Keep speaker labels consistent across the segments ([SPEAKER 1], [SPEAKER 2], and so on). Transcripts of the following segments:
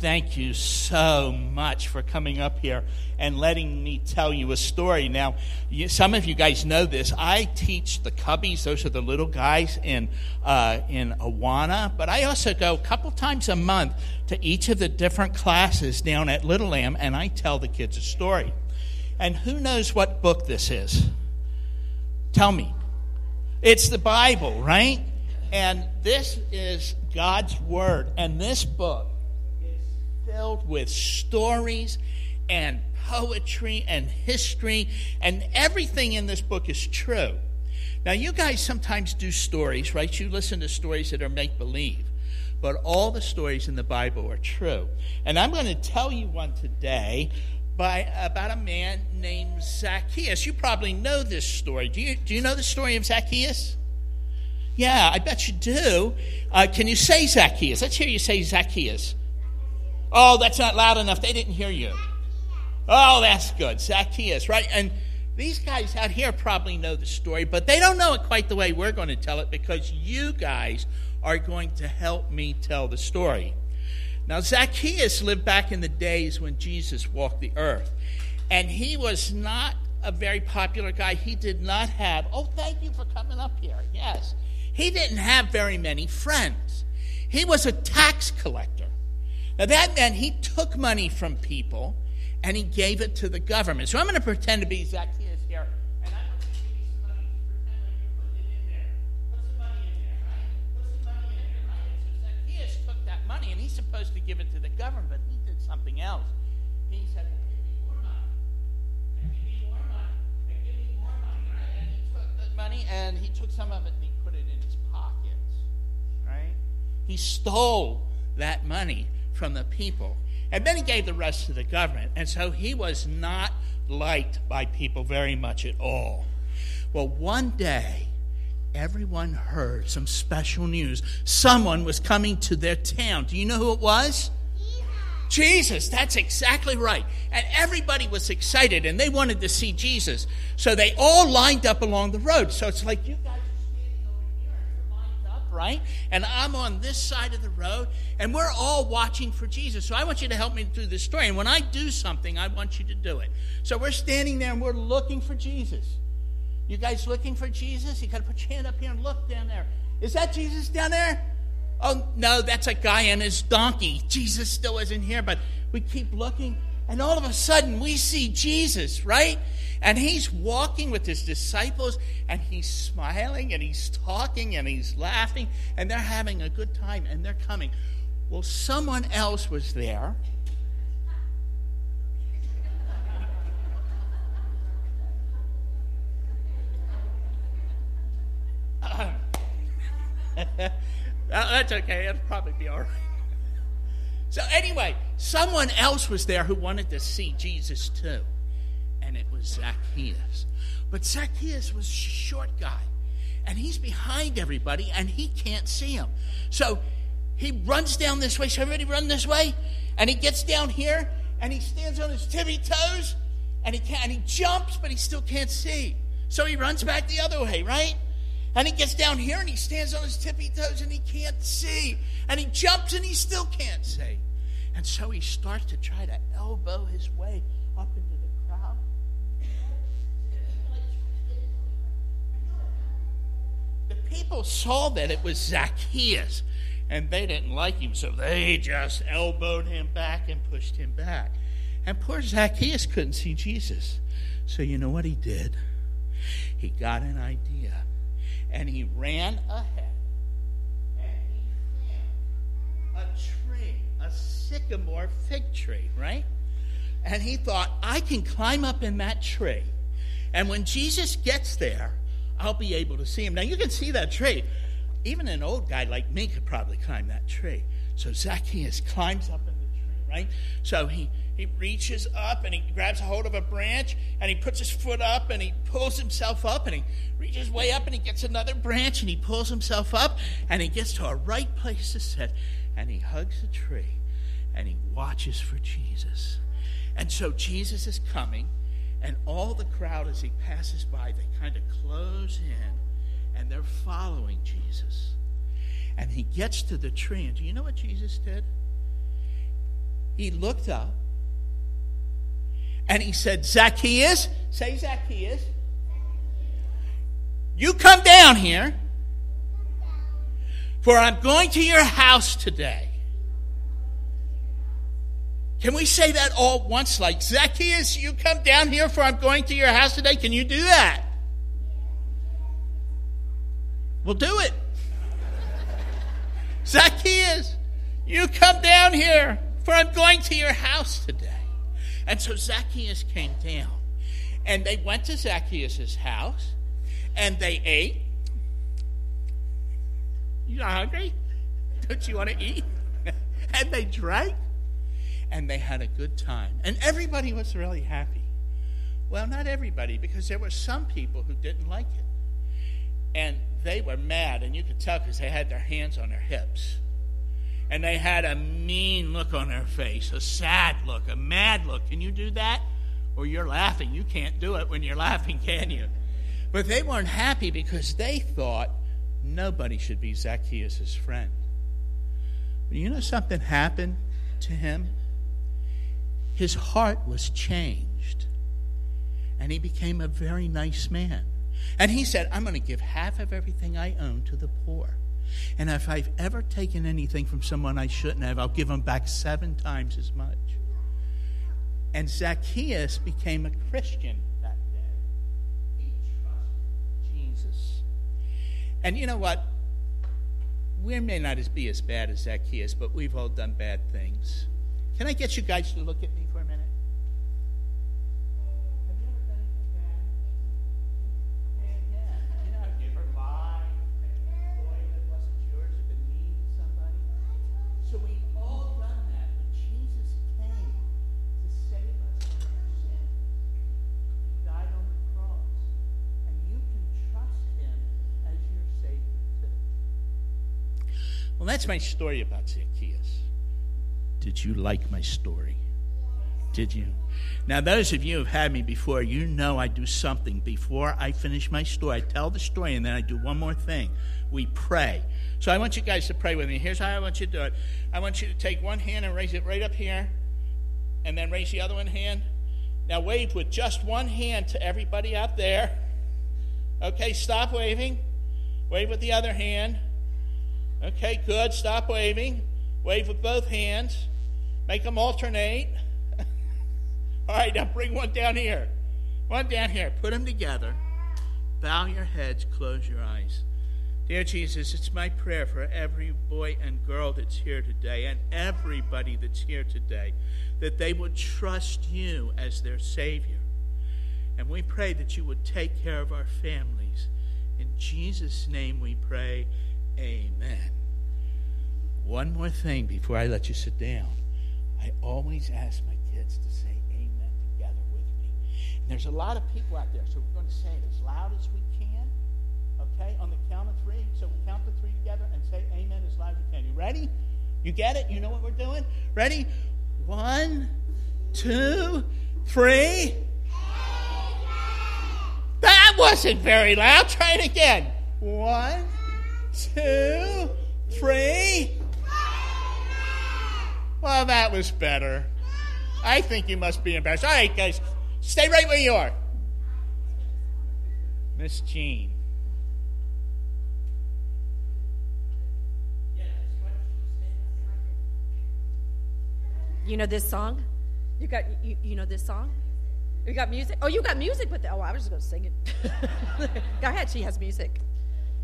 [SPEAKER 1] Thank you so much for coming up here and letting me tell you a story. Now, you, some of you guys know this. I teach the cubbies; those are the little guys in uh, in Awana. But I also go a couple times a month to each of the different classes down at Little Lamb, and I tell the kids a story. And who knows what book this is? Tell me. It's the Bible, right? And this is God's Word. And this book filled with stories and poetry and history, and everything in this book is true. Now, you guys sometimes do stories, right? You listen to stories that are make believe, but all the stories in the Bible are true. And I'm going to tell you one today by about a man named Zacchaeus. You probably know this story. Do you, do you know the story of Zacchaeus? Yeah, I bet you do. Uh, can you say Zacchaeus? Let's hear you say Zacchaeus. Oh, that's not loud enough. They didn't hear you. Oh, that's good. Zacchaeus, right? And these guys out here probably know the story, but they don't know it quite the way we're going to tell it because you guys are going to help me tell the story. Now, Zacchaeus lived back in the days when Jesus walked the earth, and he was not a very popular guy. He did not have, oh, thank you for coming up here. Yes. He didn't have very many friends. He was a tax collector. Now, that meant he took money from people and he gave it to the government. So I'm going to pretend to be Zacchaeus here, and I'm going to give you some money. Pretend like you're putting it in there. Put some money in there, right? Put some money in there, right? So Zacchaeus took that money, and he's supposed to give it to the government, but he did something else. He said, well, give me more money. Give me more money. Give me more money, right? And he took the money, and he took some of it, and he put it in his pockets, right? He stole that money from the people. And then he gave the rest to the government. And so he was not liked by people very much at all. Well, one day, everyone heard some special news. Someone was coming to their town. Do you know who it was? Jesus, that's exactly right. And everybody was excited and they wanted to see Jesus. So they all lined up along the road. So it's like you guys right? And I'm on this side of the road, and we're all watching for Jesus. So I want you to help me through this story. And when I do something, I want you to do it. So we're standing there and we're looking for Jesus. You guys looking for Jesus? You got to put your hand up here and look down there. Is that Jesus down there? Oh, no, that's a guy and his donkey. Jesus still isn't here, but we keep looking, and all of a sudden we see Jesus, right? And he's walking with his disciples and he's smiling and he's talking and he's laughing and they're having a good time and they're coming. Well, someone else was there. That's okay. It'll probably be all right. So, anyway, someone else was there who wanted to see Jesus too and it was Zacchaeus. But Zacchaeus was a short guy, and he's behind everybody, and he can't see him. So he runs down this way. So everybody run this way, and he gets down here, and he stands on his tippy toes, and he can, and he jumps, but he still can't see. So he runs back the other way, right? And he gets down here and he stands on his tippy toes and he can't see. And he jumps and he still can't see. And so he starts to try to elbow his way up into the crowd. The people saw that it was Zacchaeus, and they didn't like him, so they just elbowed him back and pushed him back. And poor Zacchaeus couldn't see Jesus. So you know what he did? He got an idea, and he ran ahead, and he found a tree, a sycamore fig tree, right? And he thought, I can climb up in that tree. And when Jesus gets there, I'll be able to see him. Now, you can see that tree. Even an old guy like me could probably climb that tree. So Zacchaeus climbs up in the tree, right? So he, he reaches up and he grabs a hold of a branch and he puts his foot up and he pulls himself up and he reaches way up and he gets another branch and he pulls himself up and he gets to a right place to sit and he hugs the tree and he watches for Jesus. And so Jesus is coming and all the crowd, as he passes by, they kind of close in and they're following Jesus. And he gets to the tree. And do you know what Jesus did? he looked up and he said, Zacchaeus, say Zacchaeus, you come down here, for I'm going to your house today. Can we say that all once? Like, Zacchaeus, you come down here, for I'm going to your house today. Can you do that? We'll do it. Zacchaeus, you come down here, for I'm going to your house today. And so Zacchaeus came down. And they went to Zacchaeus' house and they ate. You not hungry? Don't you want to eat? and they drank and they had a good time. And everybody was really happy. Well, not everybody, because there were some people who didn't like it. And they were mad, and you could tell because they had their hands on their hips and they had a mean look on their face, a sad look, a mad look. Can you do that? Or you're laughing. You can't do it when you're laughing, can you? But they weren't happy because they thought nobody should be Zacchaeus' friend. But you know something happened to him? His heart was changed. And he became a very nice man. And he said, I'm going to give half of everything I own to the poor. And if I've ever taken anything from someone I shouldn't have, I'll give them back seven times as much. And Zacchaeus became a Christian that day. He trusted Jesus. And you know what? We may not be as bad as Zacchaeus, but we've all done bad things. Can I get you guys to look at me for Well, that's my story about Zacchaeus. Did you like my story? Did you? Now, those of you who have had me before, you know I do something before I finish my story. I tell the story and then I do one more thing. We pray. So I want you guys to pray with me. Here's how I want you to do it I want you to take one hand and raise it right up here, and then raise the other one hand. Now, wave with just one hand to everybody out there. Okay, stop waving. Wave with the other hand. Okay, good. Stop waving. Wave with both hands. Make them alternate. All right, now bring one down here. One down here. Put them together. Bow your heads, close your eyes. Dear Jesus, it's my prayer for every boy and girl that's here today and everybody that's here today that they would trust you as their Savior. And we pray that you would take care of our families. In Jesus' name we pray. Amen. One more thing before I let you sit down. I always ask my kids to say amen together with me. And there's a lot of people out there, so we're going to say it as loud as we can, okay, on the count of three. So we count the three together and say amen as loud as we can. You ready? You get it? You know what we're doing? Ready? One, two, three. That wasn't very loud. Try it again. One, two, three. Well, that was better. I think you must be embarrassed. All right, guys, stay right where you are. Miss Jean.
[SPEAKER 2] You know this song? You got you, you know this song? You got music? Oh, you got music with it. Oh, I was just going to sing it. Go ahead. She has music.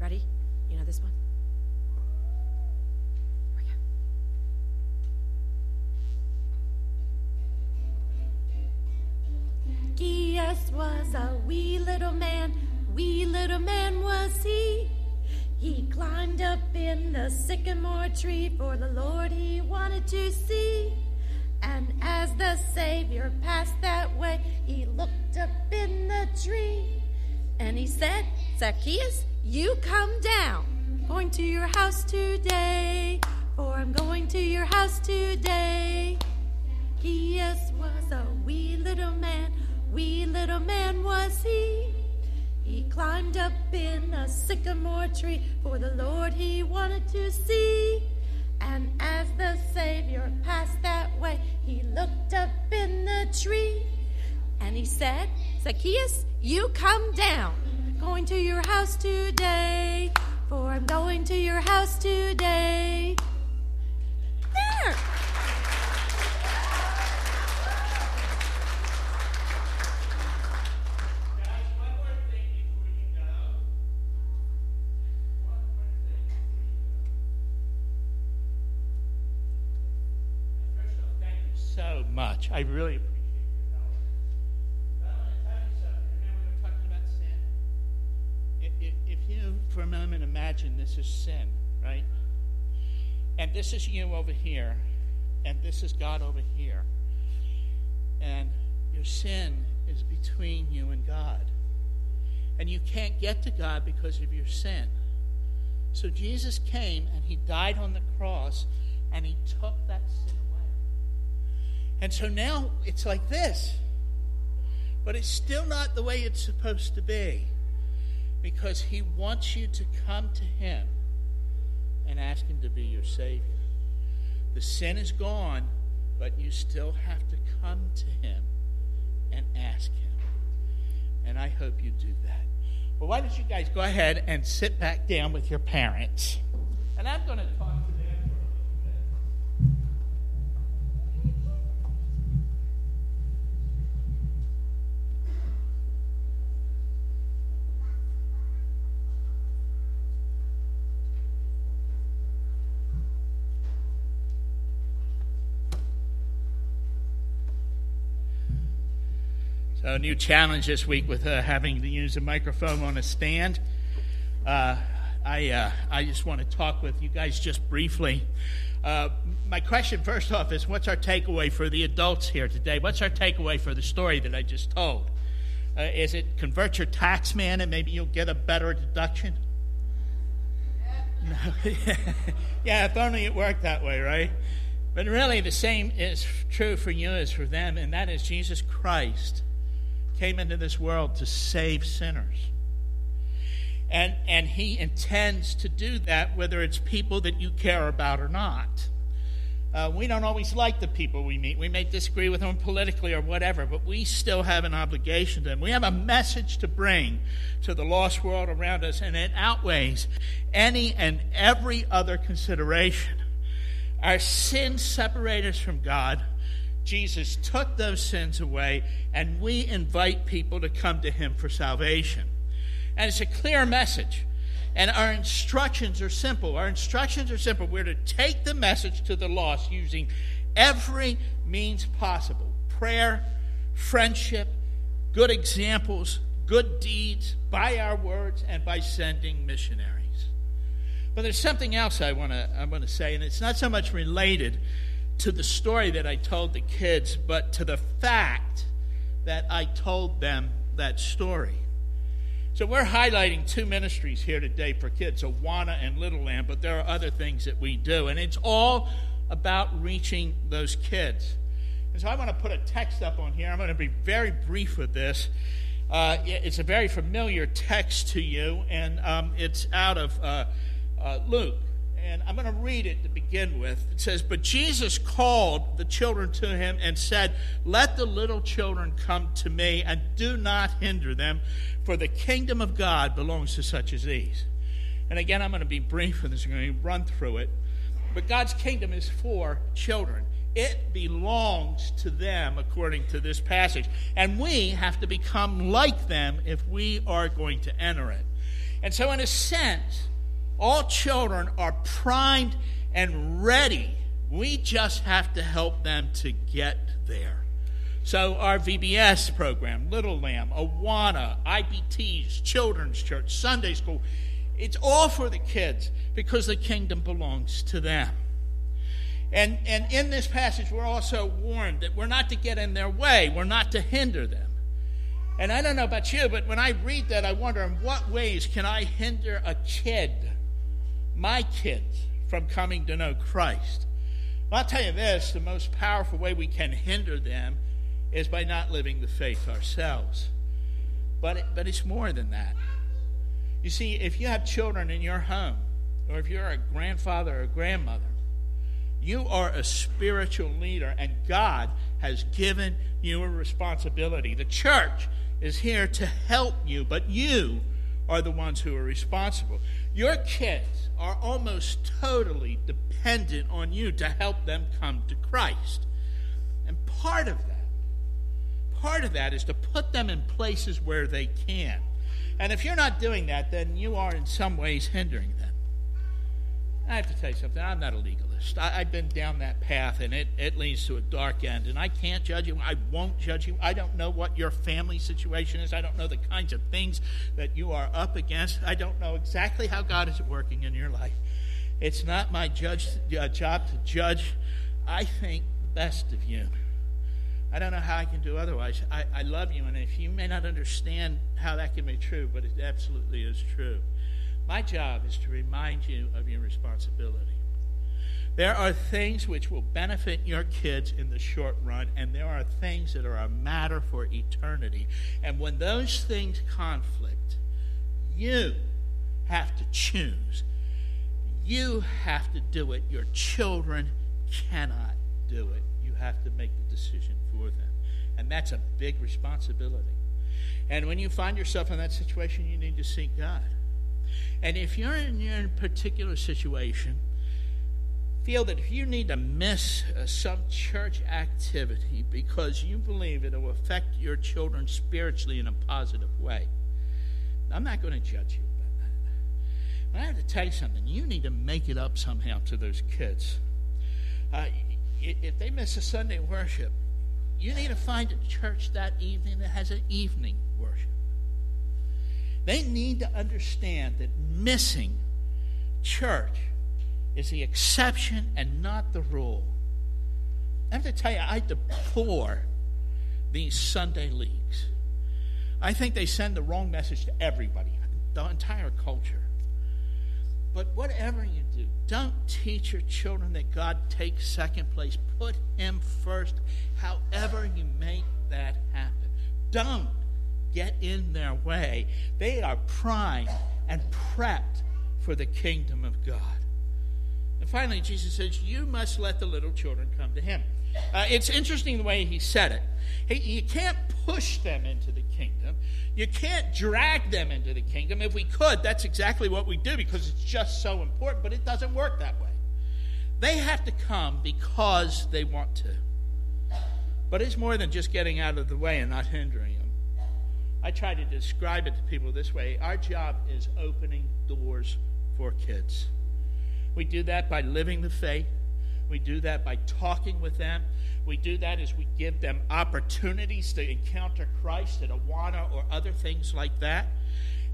[SPEAKER 2] Ready? You know this one? Zacchaeus was a wee little man, wee little man was he. He climbed up in the sycamore tree for the Lord he wanted to see. And as the Savior passed that way, he looked up in the tree and he said, Zacchaeus, you come down. Going to your house today, for I'm going to your house today. Zacchaeus was a wee little man wee little man was he. He climbed up in a sycamore tree for the Lord he wanted to see. And as the Savior passed that way, he looked up in the tree. And he said, Zacchaeus, you come down. Going to your house today, for I'm going to your house today. There.
[SPEAKER 1] so much. I really appreciate your help. But I want to tell you something. Remember we were talking about sin? If, if, if you, for a moment, imagine this is sin, right? And this is you over here, and this is God over here. And your sin is between you and God. And you can't get to God because of your sin. So Jesus came and he died on the cross and he took that sin away. And so now it's like this. But it's still not the way it's supposed to be. Because he wants you to come to him and ask him to be your Savior. The sin is gone, but you still have to come to him and ask him. And I hope you do that. Well, why don't you guys go ahead and sit back down with your parents? And I'm going to talk to a new challenge this week with uh, having to use a microphone on a stand. Uh, I, uh, I just want to talk with you guys just briefly. Uh, my question, first off, is what's our takeaway for the adults here today? What's our takeaway for the story that I just told? Uh, is it convert your tax man and maybe you'll get a better deduction? No. yeah, if only it worked that way, right? But really, the same is true for you as for them, and that is Jesus Christ came into this world to save sinners. And, and he intends to do that whether it's people that you care about or not. Uh, we don't always like the people we meet. We may disagree with them politically or whatever, but we still have an obligation to them. We have a message to bring to the lost world around us, and it outweighs any and every other consideration. Our sins separate us from God. Jesus took those sins away, and we invite people to come to him for salvation. And it's a clear message. And our instructions are simple. Our instructions are simple. We're to take the message to the lost using every means possible prayer, friendship, good examples, good deeds, by our words, and by sending missionaries. But there's something else I want to I want to say, and it's not so much related to the story that I told the kids, but to the fact that I told them that story. So we're highlighting two ministries here today for kids, Awana and Little Lamb, but there are other things that we do, and it's all about reaching those kids. And so I want to put a text up on here. I'm going to be very brief with this. Uh, it's a very familiar text to you, and um, it's out of uh, uh, Luke. And I'm going to read it to begin with. It says, But Jesus called the children to him and said, Let the little children come to me, and do not hinder them, for the kingdom of God belongs to such as these. And again, I'm going to be brief with this, I'm going to run through it. But God's kingdom is for children. It belongs to them, according to this passage. And we have to become like them if we are going to enter it. And so, in a sense, all children are primed and ready. We just have to help them to get there. So, our VBS program, Little Lamb, Awana, IBTs, Children's Church, Sunday School, it's all for the kids because the kingdom belongs to them. And, and in this passage, we're also warned that we're not to get in their way, we're not to hinder them. And I don't know about you, but when I read that, I wonder in what ways can I hinder a kid, my kids, from coming to know Christ? Well, I'll tell you this the most powerful way we can hinder them is by not living the faith ourselves. But, it, but it's more than that. You see, if you have children in your home, or if you're a grandfather or grandmother, You are a spiritual leader, and God has given you a responsibility. The church is here to help you, but you are the ones who are responsible. Your kids are almost totally dependent on you to help them come to Christ. And part of that, part of that is to put them in places where they can. And if you're not doing that, then you are in some ways hindering them. I have to tell you something. I'm not a legalist. I, have been down that path, and it, it leads to a dark end. And I can't judge you. I won't judge you. I don't know what your family situation is. I don't know the kinds of things that you are up against. I don't know exactly how God is working in your life. It's not my judge, uh, job to judge. I think the best of you. I don't know how I can do otherwise. I, I love you, and if you may not understand how that can be true, but it absolutely is true. My job is to remind you of your responsibility. There are things which will benefit your kids in the short run, and there are things that are a matter for eternity. And when those things conflict, you have to choose. You have to do it. Your children cannot do it. You have to make the decision for them. And that's a big responsibility. And when you find yourself in that situation, you need to seek God. And if you're in your particular situation, feel that if you need to miss uh, some church activity because you believe it will affect your children spiritually in a positive way, I'm not going to judge you about that. But I have to tell you something. You need to make it up somehow to those kids. Uh, if they miss a Sunday worship, you need to find a church that evening that has an evening worship. They need to understand that missing church is the exception and not the rule. I have to tell you, I deplore these Sunday leagues. I think they send the wrong message to everybody, the entire culture. But whatever you do, don't teach your children that God takes second place. Put Him first, however you make that happen. Don't get in their way. They are primed and prepped for the kingdom of God. And finally, Jesus says, You must let the little children come to him. Uh, it's interesting the way he said it. He, you can't push them into the kingdom. You can't drag them into the kingdom. If we could, that's exactly what we do because it's just so important, but it doesn't work that way. They have to come because they want to. But it's more than just getting out of the way and not hindering. I try to describe it to people this way our job is opening doors for kids. We do that by living the faith. We do that by talking with them. We do that as we give them opportunities to encounter Christ at Awana or other things like that.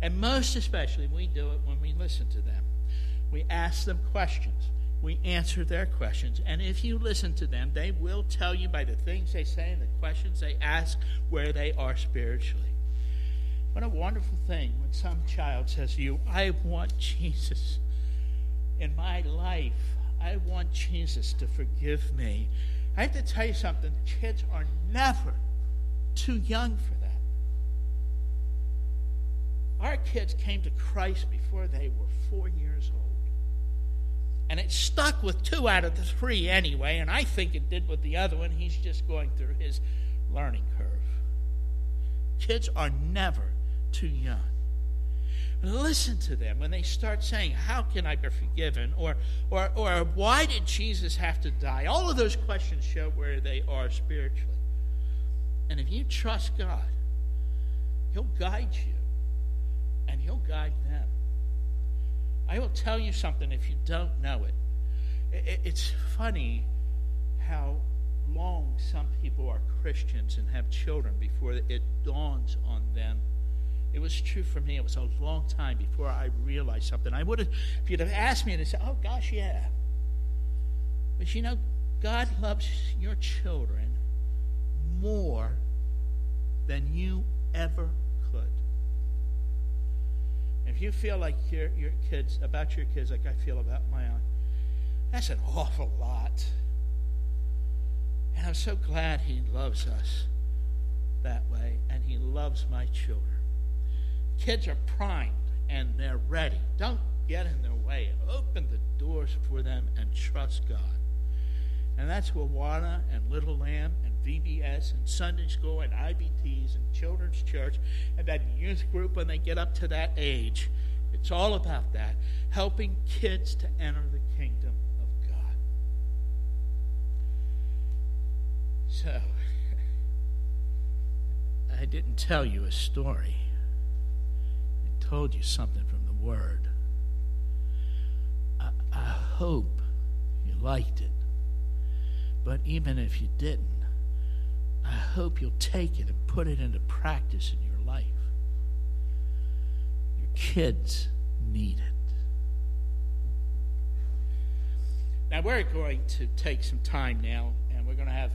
[SPEAKER 1] And most especially, we do it when we listen to them. We ask them questions. We answer their questions. And if you listen to them, they will tell you by the things they say and the questions they ask where they are spiritually. What a wonderful thing when some child says to you, I want Jesus in my life. I want Jesus to forgive me. I have to tell you something kids are never too young for that. Our kids came to Christ before they were four years old. And it stuck with two out of the three anyway, and I think it did with the other one. He's just going through his learning curve. Kids are never too young. Listen to them when they start saying, How can I be forgiven? Or, or, or why did Jesus have to die? All of those questions show where they are spiritually. And if you trust God, He'll guide you and He'll guide them. I will tell you something if you don't know it. It's funny how long some people are Christians and have children before it dawns on them it was true for me. It was a long time before I realized something. I would have, if you'd have asked me, I'd say, oh, gosh, yeah. But you know, God loves your children more than you ever could. If you feel like your, your kids, about your kids like I feel about my own, that's an awful lot. And I'm so glad He loves us that way, and He loves my children. Kids are primed and they're ready. Don't get in their way. Open the doors for them and trust God. And that's Awana and Little Lamb and VBS and Sunday school and IBTs and Children's Church and that youth group when they get up to that age. It's all about that, helping kids to enter the kingdom of God. So, I didn't tell you a story. Told you something from the Word. I, I hope you liked it. But even if you didn't, I hope you'll take it and put it into practice in your life. Your kids need it. Now, we're going to take some time now, and we're going to have